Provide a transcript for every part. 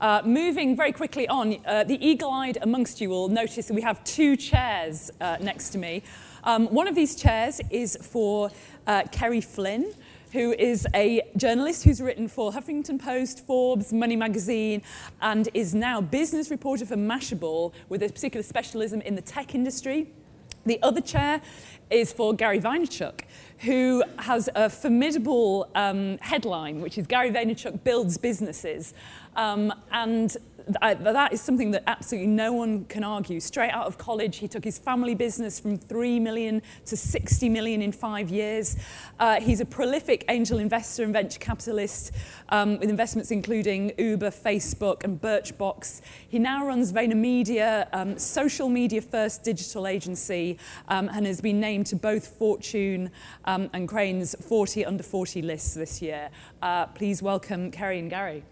Uh, moving very quickly on, uh, the eagle-eyed amongst you will notice that we have two chairs uh, next to me. Um, one of these chairs is for uh, Kerry Flynn, who is a journalist who's written for Huffington Post, Forbes, Money Magazine, and is now business reporter for Mashable with a particular specialism in the tech industry. The other chair is for Gary Vaynerchuk, who has a formidable um, headline, which is Gary Vaynerchuk builds businesses. Um, and I, that is something that absolutely no one can argue. Straight out of college, he took his family business from 3 million to 60 million in five years. Uh, he's a prolific angel investor and venture capitalist um, with investments including Uber, Facebook, and Birchbox. He now runs VaynerMedia, um, social media first digital agency, um, and has been named to both Fortune um, and Crain's 40 under 40 lists this year. Uh, please welcome Kerry and Gary.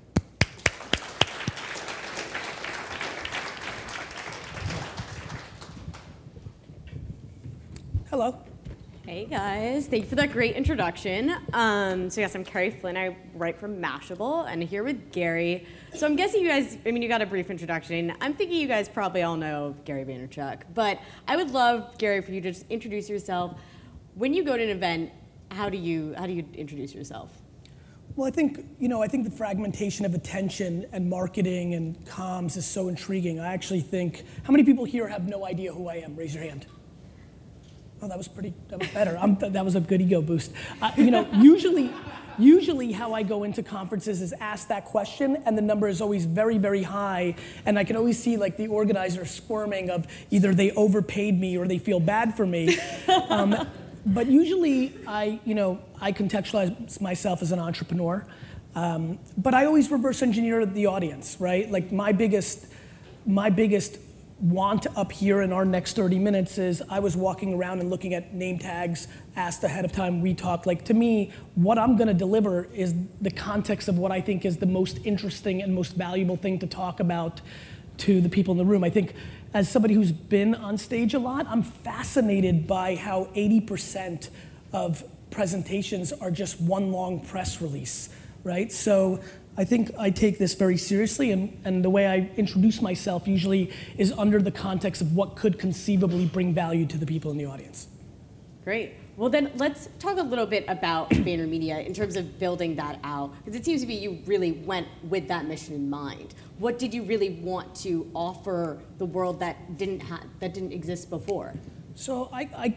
Hello. Hey guys, thank you for that great introduction. Um, so yes, I'm Kerry Flynn. I write for Mashable, and here with Gary. So I'm guessing you guys. I mean, you got a brief introduction. I'm thinking you guys probably all know Gary Vaynerchuk, but I would love Gary for you to just introduce yourself. When you go to an event, how do you how do you introduce yourself? Well, I think you know I think the fragmentation of attention and marketing and comms is so intriguing. I actually think how many people here have no idea who I am? Raise your hand. Oh, that was pretty, that was better. I'm, that was a good ego boost. Uh, you know, usually, usually how I go into conferences is ask that question, and the number is always very, very high. And I can always see like the organizer squirming of either they overpaid me or they feel bad for me. Um, but usually, I, you know, I contextualize myself as an entrepreneur. Um, but I always reverse engineer the audience, right? Like my biggest, my biggest want up here in our next 30 minutes is I was walking around and looking at name tags, asked ahead of time, we talked. Like to me, what I'm gonna deliver is the context of what I think is the most interesting and most valuable thing to talk about to the people in the room. I think as somebody who's been on stage a lot, I'm fascinated by how 80% of presentations are just one long press release, right? So I think I take this very seriously, and, and the way I introduce myself usually is under the context of what could conceivably bring value to the people in the audience. Great. Well, then let's talk a little bit about VaynerMedia in terms of building that out, because it seems to be you really went with that mission in mind. What did you really want to offer the world that didn't ha- that didn't exist before? So I, I,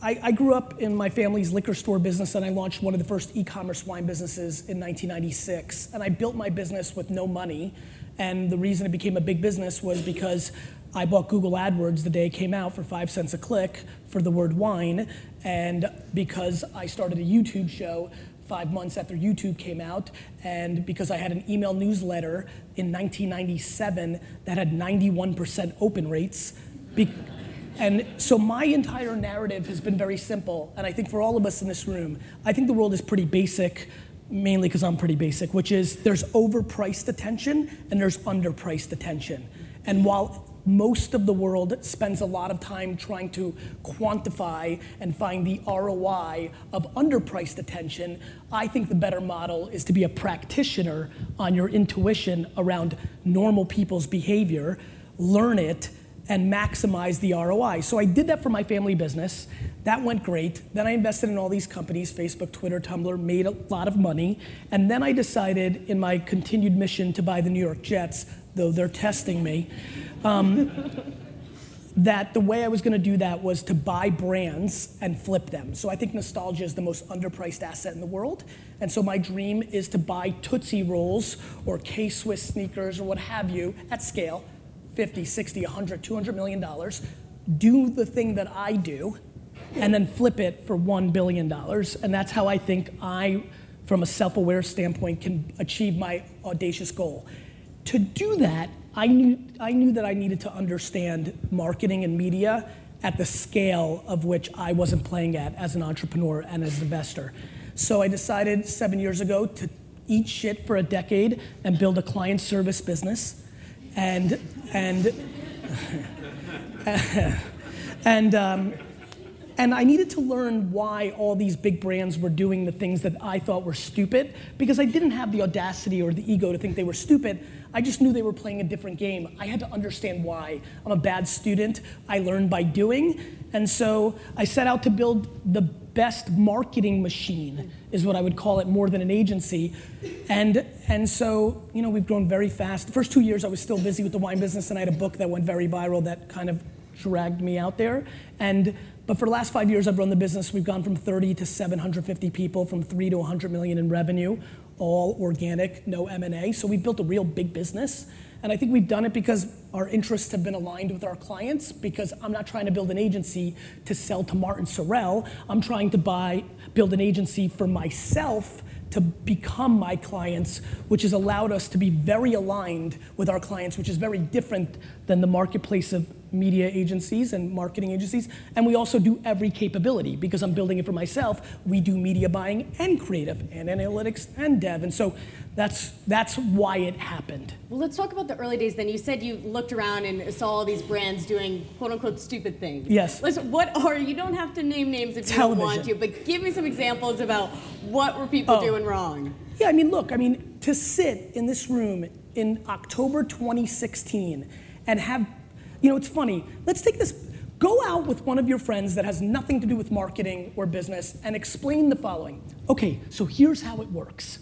I, I, grew up in my family's liquor store business, and I launched one of the first e-commerce wine businesses in 1996. And I built my business with no money. And the reason it became a big business was because I bought Google AdWords the day it came out for five cents a click for the word wine, and because I started a YouTube show five months after YouTube came out, and because I had an email newsletter in 1997 that had 91% open rates. Be- and so my entire narrative has been very simple, and I think for all of us in this room, I think the world is pretty basic, mainly because I'm pretty basic, which is there's overpriced attention and there's underpriced attention. And while most of the world spends a lot of time trying to quantify and find the ROI of underpriced attention. I think the better model is to be a practitioner on your intuition around normal people's behavior, learn it, and maximize the ROI. So I did that for my family business. That went great. Then I invested in all these companies Facebook, Twitter, Tumblr, made a lot of money. And then I decided in my continued mission to buy the New York Jets, though they're testing me, um, that the way I was going to do that was to buy brands and flip them. So I think nostalgia is the most underpriced asset in the world. And so my dream is to buy Tootsie Rolls or K-Swiss sneakers or what have you at scale 50, 60, 100, 200 million dollars, do the thing that I do, and then flip it for $1 billion. And that's how I think I, from a self aware standpoint, can achieve my audacious goal. To do that, I knew, I knew that I needed to understand marketing and media at the scale of which I wasn't playing at as an entrepreneur and as an investor. So I decided seven years ago to eat shit for a decade and build a client service business and and and um, And I needed to learn why all these big brands were doing the things that I thought were stupid because I didn't have the audacity or the ego to think they were stupid. I just knew they were playing a different game. I had to understand why. I'm a bad student. I learn by doing. And so I set out to build the best marketing machine, is what I would call it, more than an agency. And, and so, you know, we've grown very fast. The first two years I was still busy with the wine business, and I had a book that went very viral that kind of dragged me out there. And but for the last five years, I've run the business. We've gone from 30 to 750 people, from three to 100 million in revenue, all organic, no M&A. So we've built a real big business. And I think we've done it because our interests have been aligned with our clients. Because I'm not trying to build an agency to sell to Martin Sorrell. I'm trying to buy, build an agency for myself to become my clients, which has allowed us to be very aligned with our clients, which is very different than the marketplace of media agencies and marketing agencies. And we also do every capability because I'm building it for myself. We do media buying and creative and analytics and dev. And so that's that's why it happened. Well, let's talk about the early days. Then you said you looked around and saw all these brands doing quote unquote stupid things. Yes. Listen, what are you don't have to name names if Television. you don't want to, but give me some examples about what were people Oh. doing wrong. Yeah, I mean, look, I mean, to sit in this room in October 2016 and have, you know, it's funny. Let's take this. Go out with one of your friends that has nothing to do with marketing or business and explain the following. Okay, so here's how it works.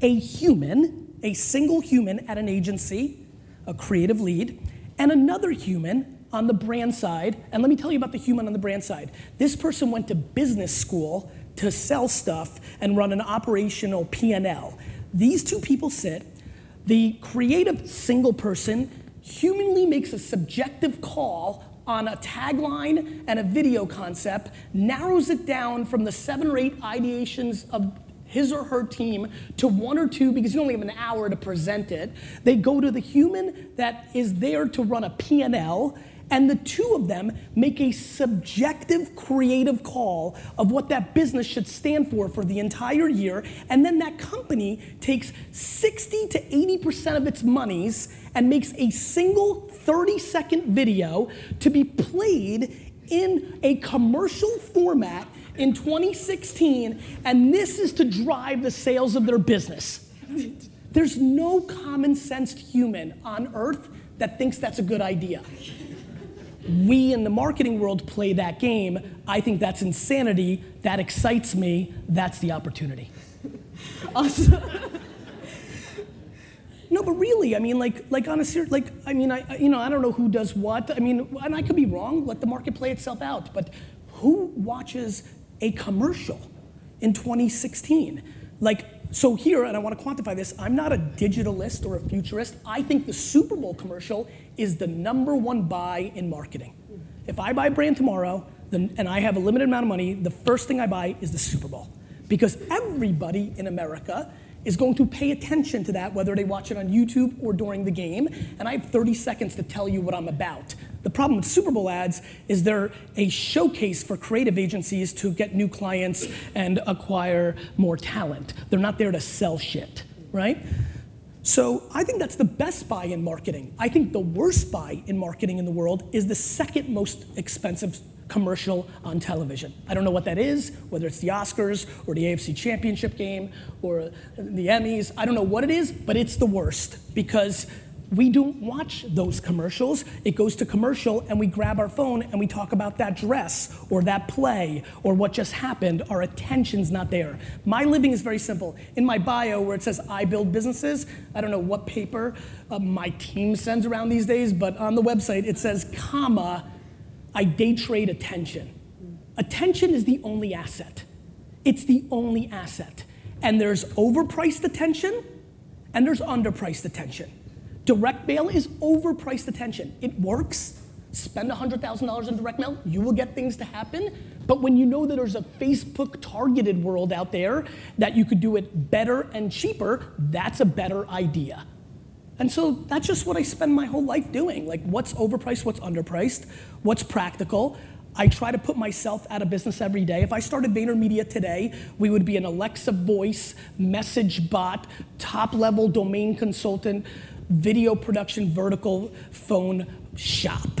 A human, a single human at an agency, a creative lead, and another human on the brand side. And let me tell you about the human on the brand side. This person went to business school to sell stuff and run an operational P&L. These two people sit. The creative single person humanly makes a subjective call on a tagline and a video concept, narrows it down from the seven or eight ideations of his or her team to one or two because you only have an hour to present it. They go to the human that is there to run a P&L and the two of them make a subjective creative call of what that business should stand for for the entire year and then that company takes 60 to 80% of its monies and makes a single 30 second video to be played in a commercial format in 2016 and this is to drive the sales of their business there's no common sensed human on earth that thinks that's a good idea we in the marketing world play that game. I think that's insanity. That excites me. That's the opportunity. Awesome. No, but really, I mean, like, like on a serious, like, I mean, I, you know, I don't know who does what. I mean, and I could be wrong. Let the market play itself out. But who watches a commercial in 2016? Like, so here, and I want to quantify this. I'm not a digitalist or a futurist. I think the Super Bowl commercial is the number one buy in marketing. If I buy brand tomorrow, then, and I have a limited amount of money, the first thing I buy is the Super Bowl, because everybody in America is going to pay attention to that, whether they watch it on YouTube or during the game. And I have 30 seconds to tell you what I'm about. The problem with Super Bowl ads is they're a showcase for creative agencies to get new clients and acquire more talent. They're not there to sell shit, right? So I think that's the best buy in marketing. I think the worst buy in marketing in the world is the second most expensive commercial on television. I don't know what that is, whether it's the Oscars or the AFC Championship game or the Emmys. I don't know what it is, but it's the worst because we don't watch those commercials. It goes to commercial and we grab our phone and we talk about that dress or that play or what just happened. Our attention's not there. My living is very simple. In my bio where it says I build businesses, I don't know what paper uh, my team sends around these days, but on the website it says, comma, I day trade attention. Attention is the only asset. It's the only asset. And there's overpriced attention and there's underpriced attention. Direct mail is overpriced attention. It works. Spend $100,000 in direct mail, you will get things to happen. But when you know that there's a Facebook targeted world out there that you could do it better and cheaper, that's a better idea. And so that's just what I spend my whole life doing. Like, what's overpriced, what's underpriced, what's practical. I try to put myself out of business every day. If I started VaynerMedia today, we would be an Alexa voice, message bot, top level domain consultant, video production vertical phone shop.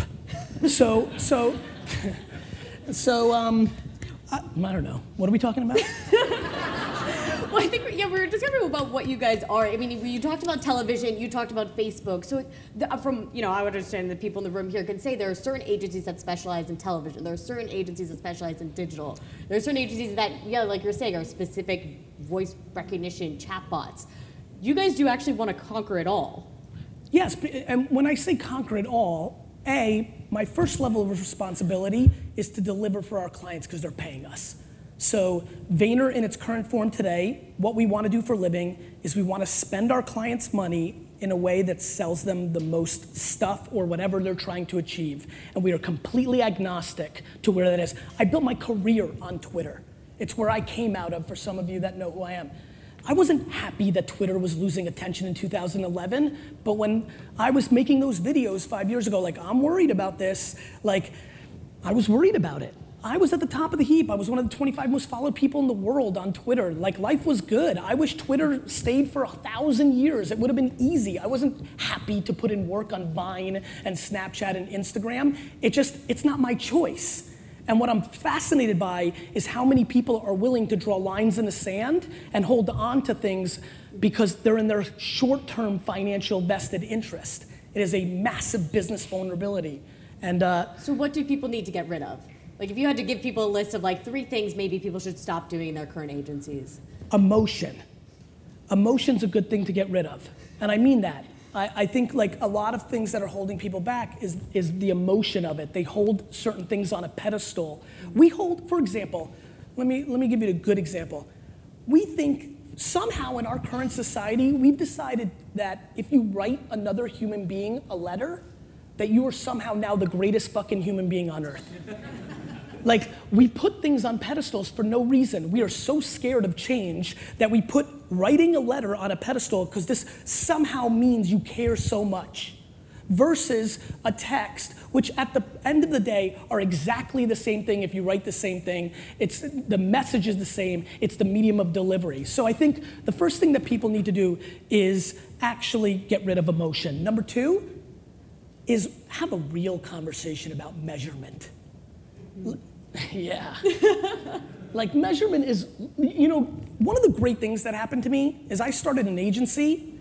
So, so, So, um, I, I don't know. What are we talking about? Well, I think yeah, we were discovering about what you guys are. I mean, you talked about television, you talked about Facebook. So, the, uh, from you know, I would understand the people in the room here can say there are certain agencies that specialize in television. There are certain agencies that specialize in digital. There are certain agencies that, yeah, like you're saying, are specific voice recognition chatbots. You guys do actually want to conquer it all. Yes, and when I say conquer it all, A, my first level of responsibility is to deliver for our clients because they're paying us. So, Vayner in its current form today, what we want to do for living is we want to spend our clients' money in a way that sells them the most stuff or whatever they're trying to achieve. And we are completely agnostic to where that is. I built my career on Twitter. It's where I came out of for some of you that know who I am. I wasn't happy that Twitter was losing attention in 2011, but when I was making those videos five years ago, like, I'm worried about this, like, I was worried about it. I was at the top of the heap. I was one of the 25 most followed people in the world on Twitter. Like, life was good. I wish Twitter stayed for a thousand years. It would have been easy. I wasn't happy to put in work on Vine and Snapchat and Instagram. It just, it's not my choice. And what I'm fascinated by is how many people are willing to draw lines in the sand and hold on to things because they're in their short term financial vested interest. It is a massive business vulnerability. And uh, so, what do people need to get rid of? Like, if you had to give people a list of like three things maybe people should stop doing in their current agencies, emotion. Emotion's a good thing to get rid of. And I mean that. I, I, think like a lot of things that are holding people back is, is the emotion of it. They hold certain things on a pedestal. We hold, for example, let me, let me give you a good example. We think somehow in our current society, we've decided that if you write another human being a letter, that you are somehow now the greatest fucking human being on earth. Like, we put things on pedestals for no reason. We are so scared of change that we put writing a letter on a pedestal because this somehow means you care so much. Versus a text, which at the end of the day are exactly the same thing if you write the same thing. It's the message is the same, it's the medium of delivery. So I think the first thing that people need to do is actually get rid of emotion. Number two is have a real conversation about measurement. Yeah. like measurement is, you know, one of the great things that happened to me is I started an agency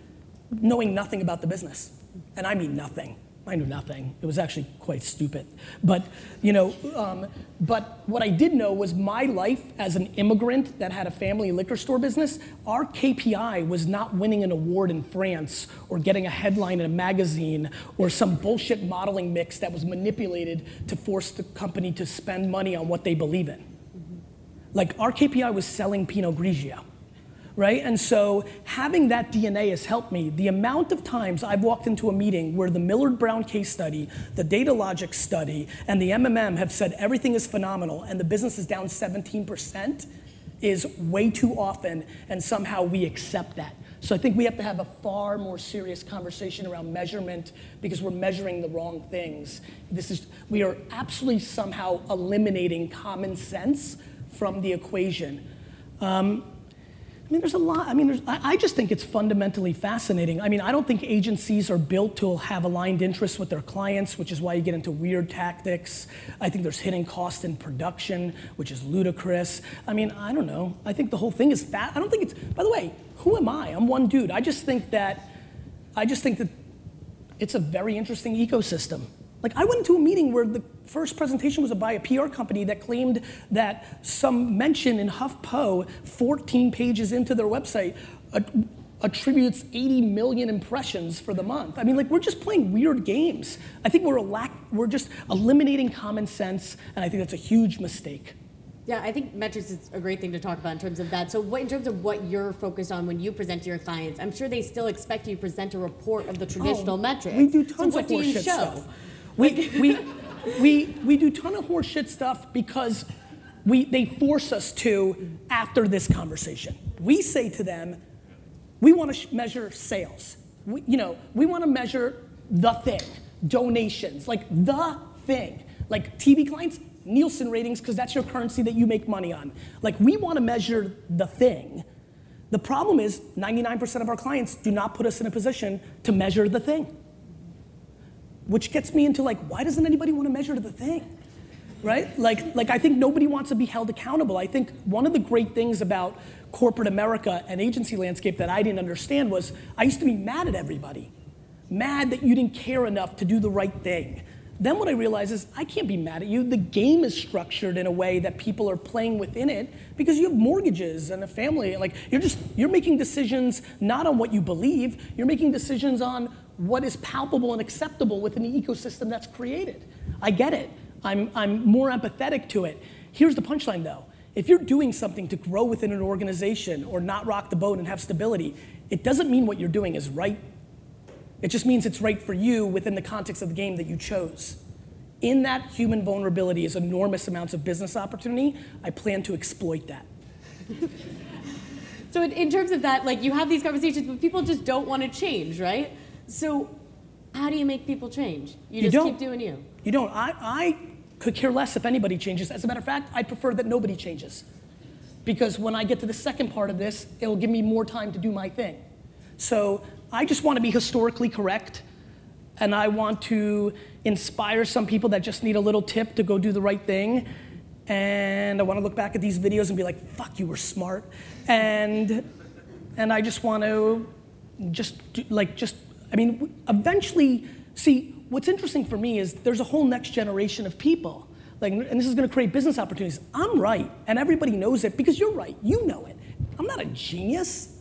knowing nothing about the business. And I mean nothing. I knew nothing. It was actually quite stupid. But, you know, um, but what I did know was my life as an immigrant that had a family liquor store business, our KPI was not winning an award in France or getting a headline in a magazine or some bullshit modeling mix that was manipulated to force the company to spend money on what they believe in. Like our KPI was selling Pinot Grigio right? And so having that DNA has helped me. The amount of times I've walked into a meeting where the Millward Brown case study, the Datalogix study, and the MMM have said everything is phenomenal and the business is down 17% is way too often, and somehow we accept that. So I think we have to have a far more serious conversation around measurement because we're measuring the wrong things. This is we are absolutely somehow eliminating common sense from the equation. Um, mean, there's a lot. I mean, I, just think it's fundamentally fascinating. I mean, I don't think agencies are built to have aligned interests with their clients, which is why you get into weird tactics. I think there's hidden cost in production, which is ludicrous. I mean, I don't know. I think the whole thing is fat. I don't think it's. By the way, who am I? I'm one dude. I just think that. I just think that it's a very interesting ecosystem. Like I went into a meeting where the first presentation was by a PR company that claimed that some mention in HuffPo, 14 pages into their website, attributes 80 million impressions for the month. I mean, like we're just playing weird games. I think we're a lack, we're just eliminating common sense, and I think that's a huge mistake. Yeah, I think metrics is a great thing to talk about in terms of that. So, what, in terms of what you're focused on when you present to your clients, I'm sure they still expect you to present a report of the oh, traditional oh, metrics. We do tons so of horseshit stuff. We, we, we, we do ton of horseshit stuff because we, they force us to after this conversation. We say to them, we want to sh- measure sales. We, you know, we want to measure the thing, donations, like the thing. Like TV clients, Nielsen ratings, because that's your currency that you make money on. Like we want to measure the thing. The problem is 99% of our clients do not put us in a position to measure the thing which gets me into like, why doesn't anybody want to measure the thing? right? Like, like I think nobody wants to be held accountable. I think one of the great things about corporate America and agency landscape that I didn't understand was I used to be mad at everybody, mad that you didn't care enough to do the right thing. Then what I realized is I can't be mad at you. The game is structured in a way that people are playing within it because you have mortgages and a family. Like you're just you're making decisions not on what you believe. You're making decisions on what is palpable and acceptable within the ecosystem that's created. I get it. I'm, I'm more empathetic to it. Here's the punchline though. If you're doing something to grow within an organization or not rock the boat and have stability, it doesn't mean what you're doing is right. It just means it's right for you within the context of the game that you chose. In that human vulnerability is enormous amounts of business opportunity. I plan to exploit that. so in, in terms of that, like you have these conversations, but people just don't want to change, right? So how do you make people change? You, You just keep doing you. You don't. I, I could care less if anybody changes. As a matter of fact, I prefer that nobody changes. Because when I get to the second part of this, it'll give me more time to do my thing. So I just want to be historically correct, and I want to inspire some people that just need a little tip to go do the right thing. And I want to look back at these videos and be like, fuck, you were smart. And, and I just want to just do, like, just, I mean, eventually, see, what's interesting for me is there's a whole next generation of people. Like, and this is going to create business opportunities. I'm right, and everybody knows it because you're right. You know it. I'm not a genius.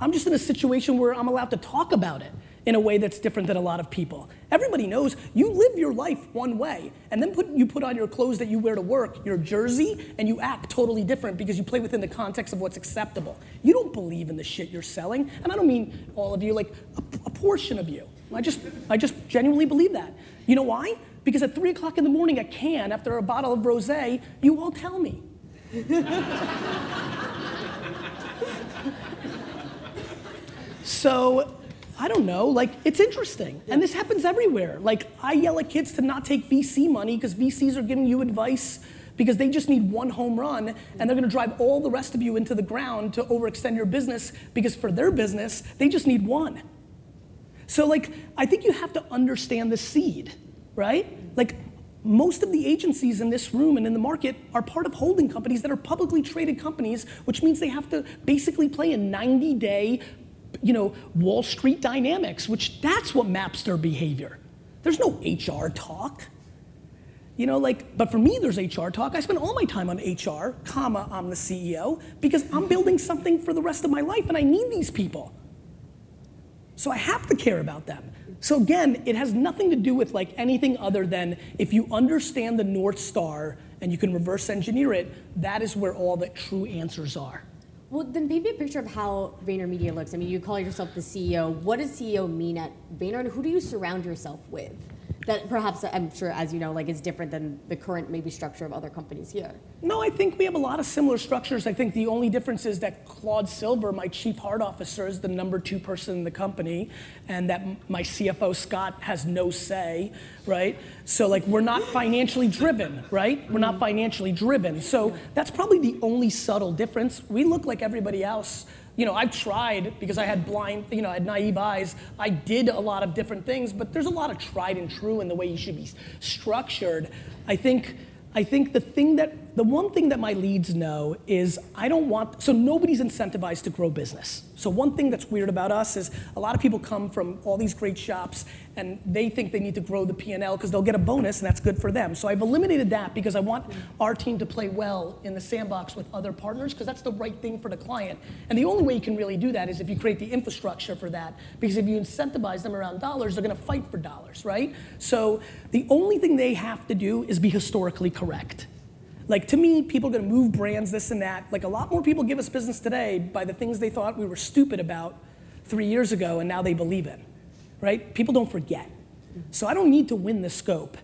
I'm just in a situation where I'm allowed to talk about it in a way that's different than a lot of people. Everybody knows you live your life one way, and then put, you put on your clothes that you wear to work, your jersey, and you act totally different because you play within the context of what's acceptable. You don't believe in the shit you're selling, and I don't mean all of you, like a, a portion of you. I just, I just genuinely believe that. You know why? Because at three o'clock in the morning at Cannes after a bottle of rosé, you all tell me. so, I don't know, like, it's interesting. And this happens everywhere. Like, I yell at kids to not take VC money because VCs are giving you advice because they just need one home run and they're gonna drive all the rest of you into the ground to overextend your business because for their business, they just need one. So, like, I think you have to understand the seed, right? Like, most of the agencies in this room and in the market are part of holding companies that are publicly traded companies, which means they have to basically play a 90 day, you know, Wall Street dynamics, which that's what maps their behavior. There's no HR talk. You know, like, but for me, there's HR talk. I spend all my time on HR, comma, I'm the CEO, because I'm building something for the rest of my life and I need these people. So I have to care about them. So again, it has nothing to do with like anything other than if you understand the North Star and you can reverse engineer it, that is where all the true answers are. Well, then paint me a picture of how VaynerMedia looks. I mean, you call yourself the CEO. What does CEO mean at Vayner, and who do you surround yourself with? That perhaps, I'm sure, as you know, like is different than the current maybe structure of other companies here. No, I think we have a lot of similar structures. I think the only difference is that Claude Silver, my chief heart officer, is the number two person in the company, and that my CFO Scott has no say, right? So like we're not financially driven, right? We're not financially driven. So that's probably the only subtle difference. We look like everybody else. You know, I've tried because I had blind, you know, I had naive eyes. I did a lot of different things, but there's a lot of tried and true in the way you should be structured. I think I think the thing that, the one thing that my leads know is I don't want, so nobody's incentivized to grow business. So one thing that's weird about us is a lot of people come from all these great shops and they think they need to grow the P&L because they'll get a bonus and that's good for them. So I've eliminated that because I want our team to play well in the sandbox with other partners because that's the right thing for the client. And the only way you can really do that is if you create the infrastructure for that. Because if you incentivize them around dollars, they're going to fight for dollars, right? So the only thing they have to do is be historically correct. Like to me, people are gonna move brands, this and that. Like a lot more people give us business today by the things they thought we were stupid about three years ago and now they believe in, right? People don't forget. So I don't need to win the scope.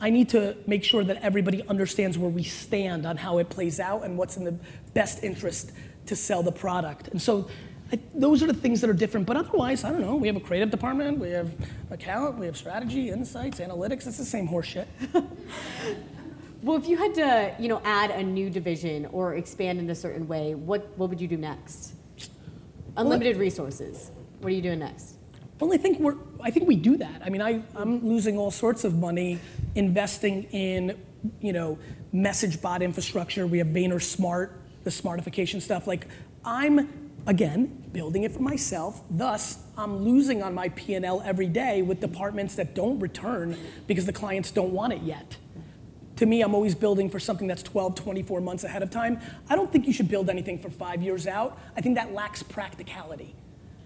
I need to make sure that everybody understands where we stand on how it plays out and what's in the best interest to sell the product. And so I, those are the things that are different. But otherwise, I don't know. We have a creative department, we have account, we have strategy, insights, analytics. It's the same horseshit. Well, if you had to, you know, add a new division or expand in a certain way, what, what would you do next? Unlimited resources. What are you doing next? Well, I think we're. I think we do that. I mean, I, I'm losing all sorts of money investing in you know, message bot infrastructure. We have Vayner Smart, the smartification stuff. Like I'm again building it for myself. Thus, I'm losing on my P&L every day with departments that don't return because the clients don't want it yet. To me, I'm always building for something that's 12, 24 months ahead of time. I don't think you should build anything for five years out. I think that lacks practicality.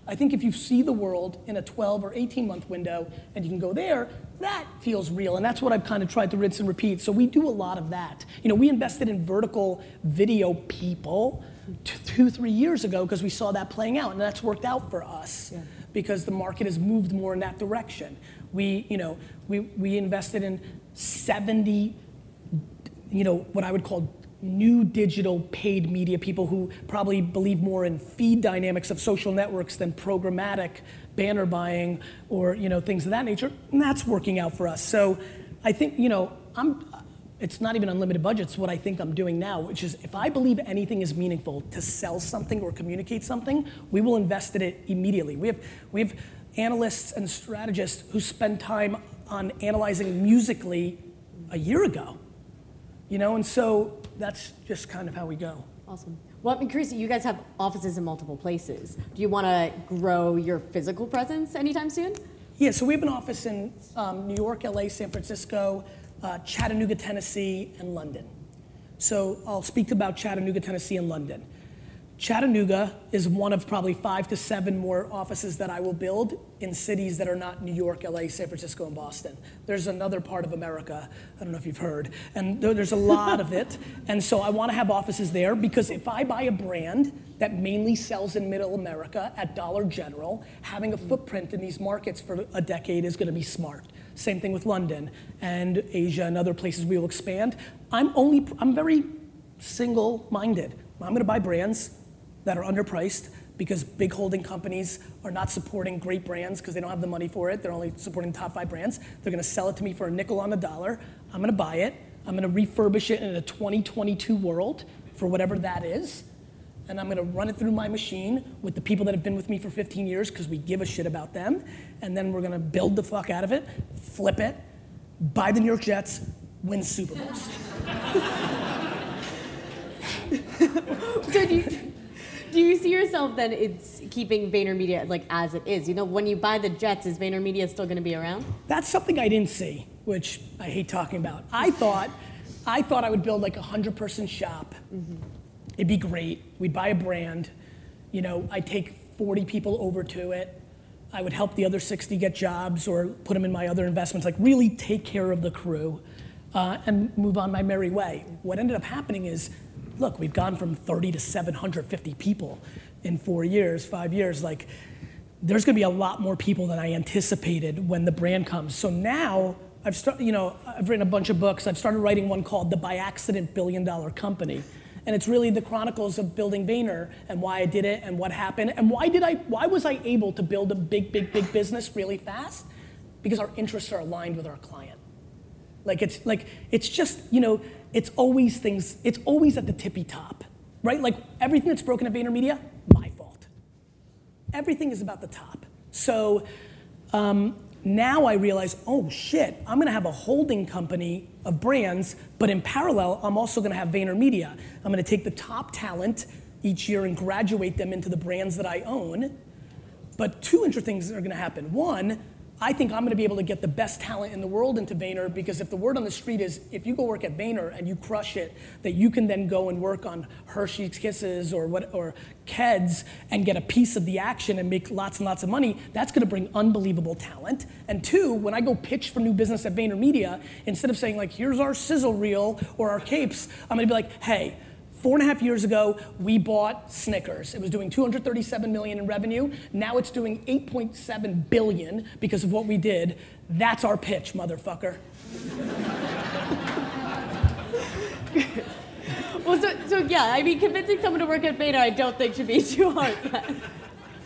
I think if you see the world in a 12 or 18 month window and you can go there, that feels real. And that's what I've kind of tried to rinse and repeat. So we do a lot of that. You know, we invested in vertical video people two, three years ago because we saw that playing out, and that's worked out for us yeah. because the market has moved more in that direction. We, you know, we, we invested in 70, you know, what I would call new digital paid media people who probably believe more in feed dynamics of social networks than programmatic banner buying or you know things of that nature and that's working out for us so i think you know i'm it's not even unlimited budgets what I think I'm doing now, which is if I believe anything is meaningful to sell something or communicate something, we will invest in it immediately. We have, we have analysts and strategists who spend time on analyzing Musical.ly a year ago. You know, and so that's just kind of how we go. Awesome. Well, I'm curious, you guys have offices in multiple places. Do you want to grow your physical presence anytime soon? Yeah, so we have an office in um, New York, LA, San Francisco, uh, Chattanooga, Tennessee, and London. So I'll speak about Chattanooga, Tennessee, and London. Chattanooga is one of probably five to seven more offices that I will build in cities that are not New York, LA, San Francisco, and Boston. There's another part of America, I don't know if you've heard, and there's a lot of it. And so I want to have offices there because if I buy a brand that mainly sells in middle America at Dollar General, having a footprint in these markets for a decade is going to be smart. Same thing with London and Asia and other places we will expand. I'm only, I'm very single minded. I'm going to buy brands that are underpriced because big holding companies are not supporting great brands because they don't have the money for it. They're only supporting top five brands. They're going to sell it to me for a nickel on the dollar. I'm going to buy it. I'm going to refurbish it in a 2022 world for whatever that is and I'm gonna run it through my machine with the people that have been with me for 15 years because we give a shit about them. And then we're gonna build the fuck out of it, flip it, buy the New York Jets, win Super Bowls. do you, do you see yourself then it's keeping VaynerMedia like as it is? You know, when you buy the Jets, is VaynerMedia still gonna be around? That's something I didn't see, which I hate talking about. I thought, I thought I would build like a hundred person shop. Mm-hmm It'd be great. We'd buy a brand. You know, I'd take 40 people over to it. I would help the other 60 get jobs or put them in my other investments, like really take care of the crew uh, and move on my merry way. What ended up happening is, look, we've gone from 30 to 750 people in four years, five years. Like, there's gonna be a lot more people than I anticipated when the brand comes. So now I've started, you know, I've written a bunch of books. I've started writing one called The By Accident Billion Dollar Company and it's really the chronicles of building Vayner and why I did it and what happened and why did I why was I able to build a big big big business really fast? Because our interests are aligned with our client. Like it's like it's just, you know, it's always things it's always at the tippy top. Right? Like everything that's broken at VaynerMedia, my fault. Everything is about the top. So um, now I realize, oh shit, I'm gonna have a holding company of brands, but in parallel, I'm also gonna have VaynerMedia. I'm gonna take the top talent each year and graduate them into the brands that I own. But two interesting things are gonna happen. One, I think I'm going to be able to get the best talent in the world into Vayner because if the word on the street is if you go work at Vayner and you crush it, that you can then go and work on Hershey's Kisses or what or Keds and get a piece of the action and make lots and lots of money, that's going to bring unbelievable talent. And two, when I go pitch for new business at VaynerMedia, instead of saying like here's our sizzle reel or our capes, I'm going to be like, hey Four and a half years ago, we bought Snickers. It was doing 237 million in revenue. Now it's doing 8.7 billion because of what we did. That's our pitch, motherfucker. well, so, so yeah, I mean, convincing someone to work at Vayner, I don't think should be too hard.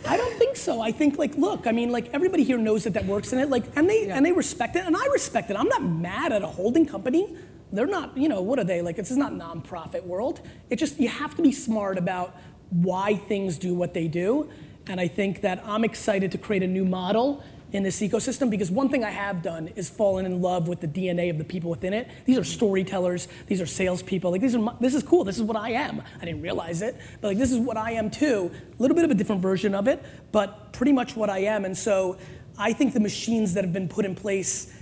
I don't think so. I think like, look, I mean, like everybody here knows that that works in it, like, and they yeah. and they respect it, and I respect it. I'm not mad at a holding company they're not, you know, what are they? Like, this is not nonprofit world. It just, you have to be smart about why things do what they do. And I think that I'm excited to create a new model in this ecosystem because one thing I have done is fallen in love with the DNA of the people within it. These are storytellers. These are salespeople. Like these are my, this is cool. This is what I am. I didn't realize it, but like this is what I am too. A little bit of a different version of it, but pretty much what I am. And so I think the machines that have been put in place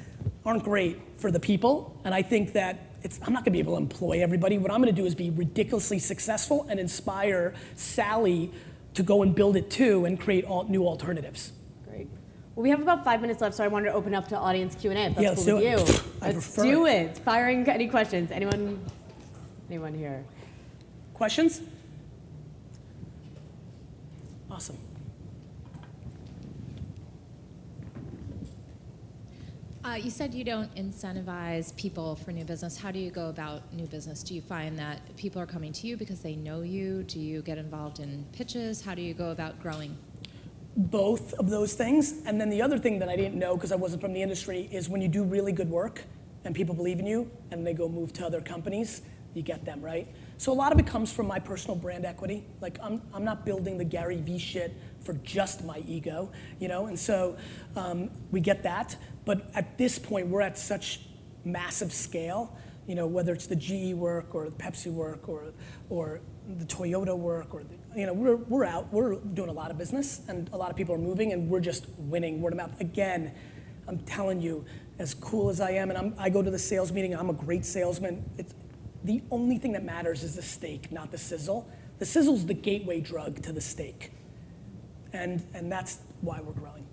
aren't great for the people. And I think that it's, I'm not gonna be able to employ everybody. What I'm gonna do is be ridiculously successful and inspire Sally to go and build it too and create all, new alternatives. Great. Well, we have about five minutes left, so I wanted to open up to audience Q&A if that's Yeah, cool let's with do you. it. I Let's prefer do it. it. Firing any questions. Anyone? Anyone here? Questions? Awesome. Uh, you said you don't incentivize people for new business. How do you go about new business? Do you find that people are coming to you because they know you? Do you get involved in pitches? How do you go about growing? both of those things. And then the other thing that I didn't know because I wasn't from the industry is when you do really good work and people believe in you and they go move to other companies, you get them, right? So a lot of it comes from my personal brand equity. Like I'm, I'm not building the Gary Vee shit for just my ego, you know? And so um, we get that. But at this point, we're at such massive scale, you know, whether it's the GE work or the Pepsi work or, or the Toyota work or the, you know, we're, we're out, we're doing a lot of business and a lot of people are moving and we're just winning word of mouth. Again, I'm telling you, as cool as I am, and I'm, I go to the sales meeting I'm a great salesman, it's, the only thing that matters is the steak, not the sizzle. The sizzle's the gateway drug to the steak. And, and that's why we're growing.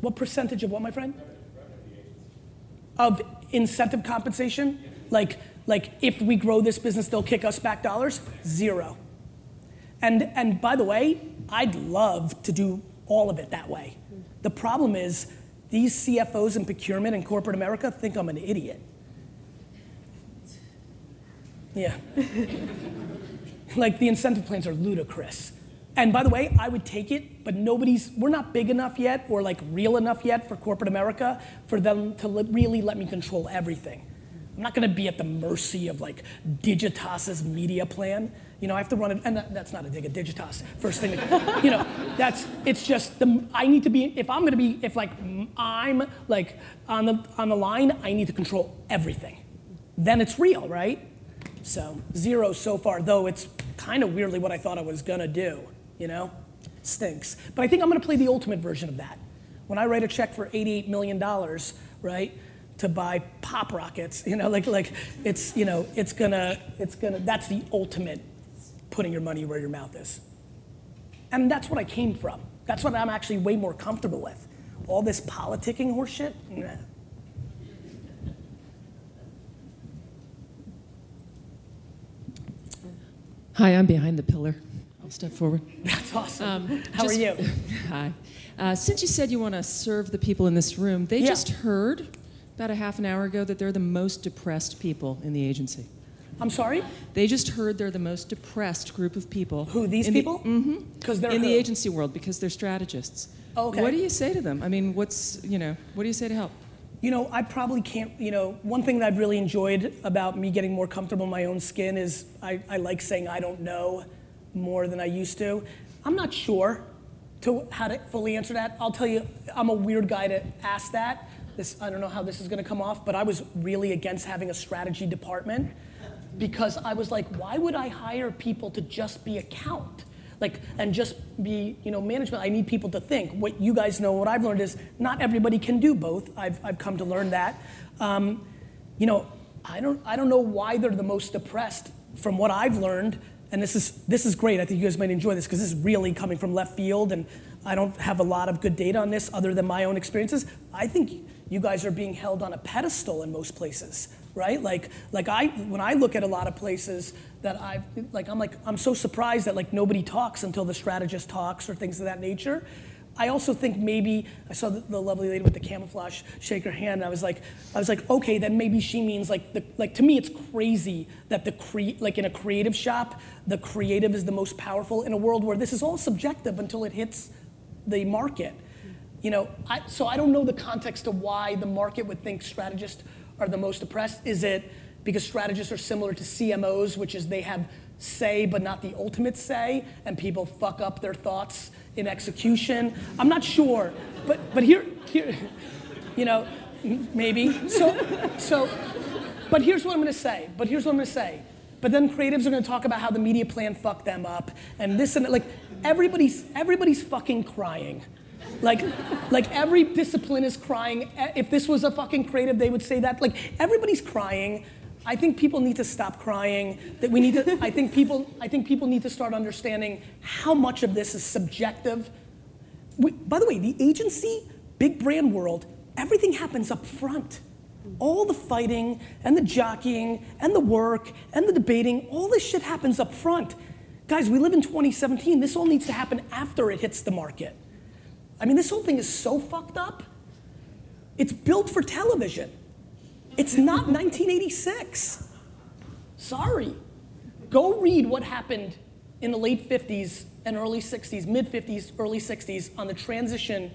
What percentage of what, my friend? Of incentive compensation? Like, like if we grow this business, they'll kick us back dollars? Zero. And, and by the way, I'd love to do all of it that way. The problem is, these CFOs in procurement in corporate America think I'm an idiot. Yeah. like the incentive plans are ludicrous. And by the way, I would take it, but nobody's, we're not big enough yet or like real enough yet for corporate America for them to li- really let me control everything. I'm not gonna be at the mercy of like Digitas's media plan. You know, I have to run it, and that, that's not a dig at Digitas. First thing, you know, that's it's just the I need to be if I'm gonna be if like I'm like on the on the line, I need to control everything. Then it's real, right? So zero so far, though it's kind of weirdly what I thought I was gonna do. You know, stinks. But I think I'm gonna play the ultimate version of that. When I write a check for 88 million dollars, right? to buy pop rockets you know like like it's you know it's gonna it's gonna that's the ultimate putting your money where your mouth is and that's what i came from that's what i'm actually way more comfortable with all this politicking horseshit nah. Hi, I'm behind the pillar. I'll step forward. that's awesome Um, how just- are you Hi. Uh, since you said you want to serve the people in this room, they Yeah. just heard about a half an hour ago that they're the most depressed people in the agency. i'm sorry They just heard they're the most depressed group of people. who these in the- people because they're in the agency world because they're strategists. Okay. What do you say to them? I mean, what's you know, what do you say to help? You know, I probably can't, you know, one thing that I've really enjoyed about me getting more comfortable in my own skin is I, I like saying I don't know more than I used to. I'm not sure to how to fully answer that. I'll tell you, I'm a weird guy to ask that. This, I don't know how this is gonna come off, but I was really against having a strategy department because I was like, why would I hire people to just be account? Like, and just be, you know, management. I need people to think. What you guys know, what I've learned is not everybody can do both. I've, I've come to learn that. Um, you know, I don't, I don't know why they're the most depressed from what I've learned. And this is, this is great. I think you guys might enjoy this because this is really coming from left field. And I don't have a lot of good data on this other than my own experiences. I think you guys are being held on a pedestal in most places right? Like, like I, when I look at a lot of places that I've, like, I'm like, I'm so surprised that like nobody talks until the strategist talks or things of that nature. I also think maybe I saw the, the lovely lady with the camouflage shake her hand. And I was like, I was like, okay, then maybe she means like the like to me it's crazy that the cre- like in a creative shop the creative is the most powerful in a world where this is all subjective until it hits the market. You know, I, so I don't know the context of why the market would think strategists are the most oppressed. Is it because strategists are similar to CMOs, which is they have say but not the ultimate say, and people fuck up their thoughts in execution. I'm not sure, but but here here, you know, maybe. So so, but here's what I'm to say. But here's what I'm to say. But then creatives are to talk about how the media plan fucked them up and this and that. like everybody's everybody's fucking crying. Like, like every discipline is crying. If this was a fucking creative, they would say that. Like everybody's crying. I think people need to stop crying. That we need to. I think people. I think people need to start understanding how much of this is subjective. We, by the way, the agency, big brand world, everything happens up front. All the fighting and the jockeying and the work and the debating, all this shit happens up front. Guys, we live in 2017. This all needs to happen after it hits the market. I mean, this whole thing is so fucked up. It's built for television. It's not 1986. Sorry. Go read what happened in the late 50s and early 60s, mid 50s, early 60s on the transition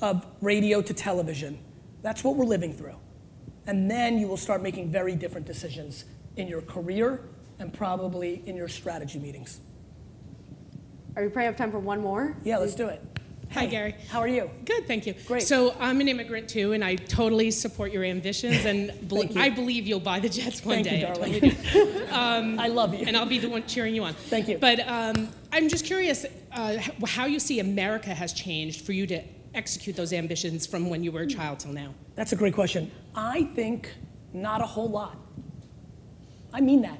of radio to television. That's what we're living through. And then you will start making very different decisions in your career and probably in your strategy meetings. Are we probably have time for one more? Yeah, let's do it. Hi, Gary. How are you? Good, thank you. Great. So I'm an immigrant too, and I totally support your ambitions, and bel- you. I believe you'll buy the Jets one Thank day. you, I darling. totally do. I love you. and I'll be the one cheering you on. Thank you. But um, I'm just curious uh, how you see America has changed for you to execute those ambitions from when you were a child till now. That's a great question. I think not a whole lot. I mean that.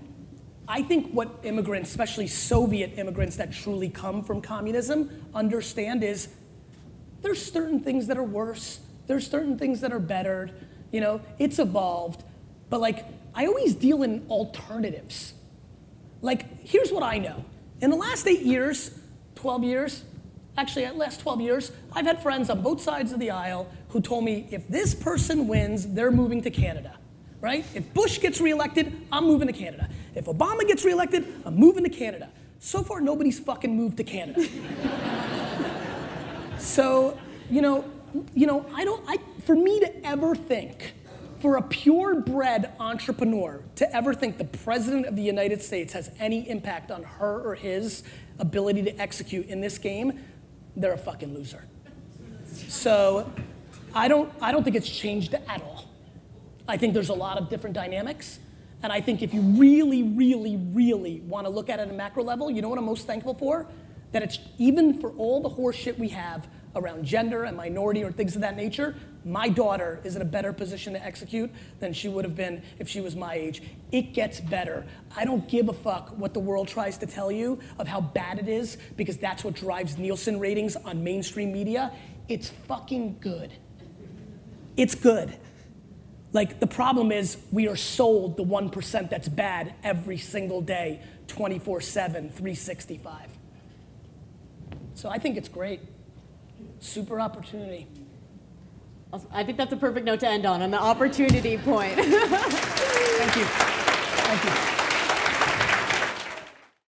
I think what immigrants, especially Soviet immigrants that truly come from communism, understand is there's certain things that are worse, there's certain things that are better. You know, it's evolved. But like, I always deal in alternatives. Like, here's what I know. In the last eight years, 12 years, actually, at last 12 years, I've had friends on both sides of the aisle who told me if this person wins, they're moving to Canada, right? If Bush gets reelected, I'm moving to Canada. If Obama gets reelected, I'm moving to Canada. So far, nobody's fucking moved to Canada. So, you know, you know, I don't, I, for me to ever think, for a purebred entrepreneur to ever think the president of the United States has any impact on her or his ability to execute in this game, they're a fucking loser. So, I don't, I don't think it's changed at all. I think there's a lot of different dynamics. And I think if you really, really, really want to look at it at a macro level, you know what I'm most thankful for? That it's even for all the horseshit we have around gender and minority or things of that nature, my daughter is in a better position to execute than she would have been if she was my age. It gets better. I don't give a fuck what the world tries to tell you of how bad it is because that's what drives Nielsen ratings on mainstream media. It's fucking good. It's good. Like the problem is we are sold the 1% that's bad every single day, 24 7, 365. So I think it's great. Super opportunity. I think that's a perfect note to end on, on the opportunity point. Thank you. Thank you.